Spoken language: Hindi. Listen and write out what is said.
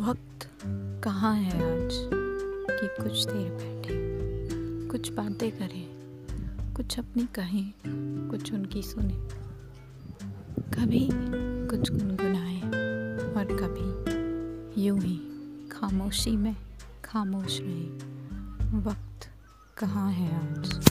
वक्त कहाँ है आज? कि कुछ देर बैठे कुछ बातें करें, कुछ अपनी कहें, कुछ उनकी सुने। कभी कुछ गुनगुनाए और कभी यूँ ही खामोशी में खामोश रहे। वक्त कहाँ है आज?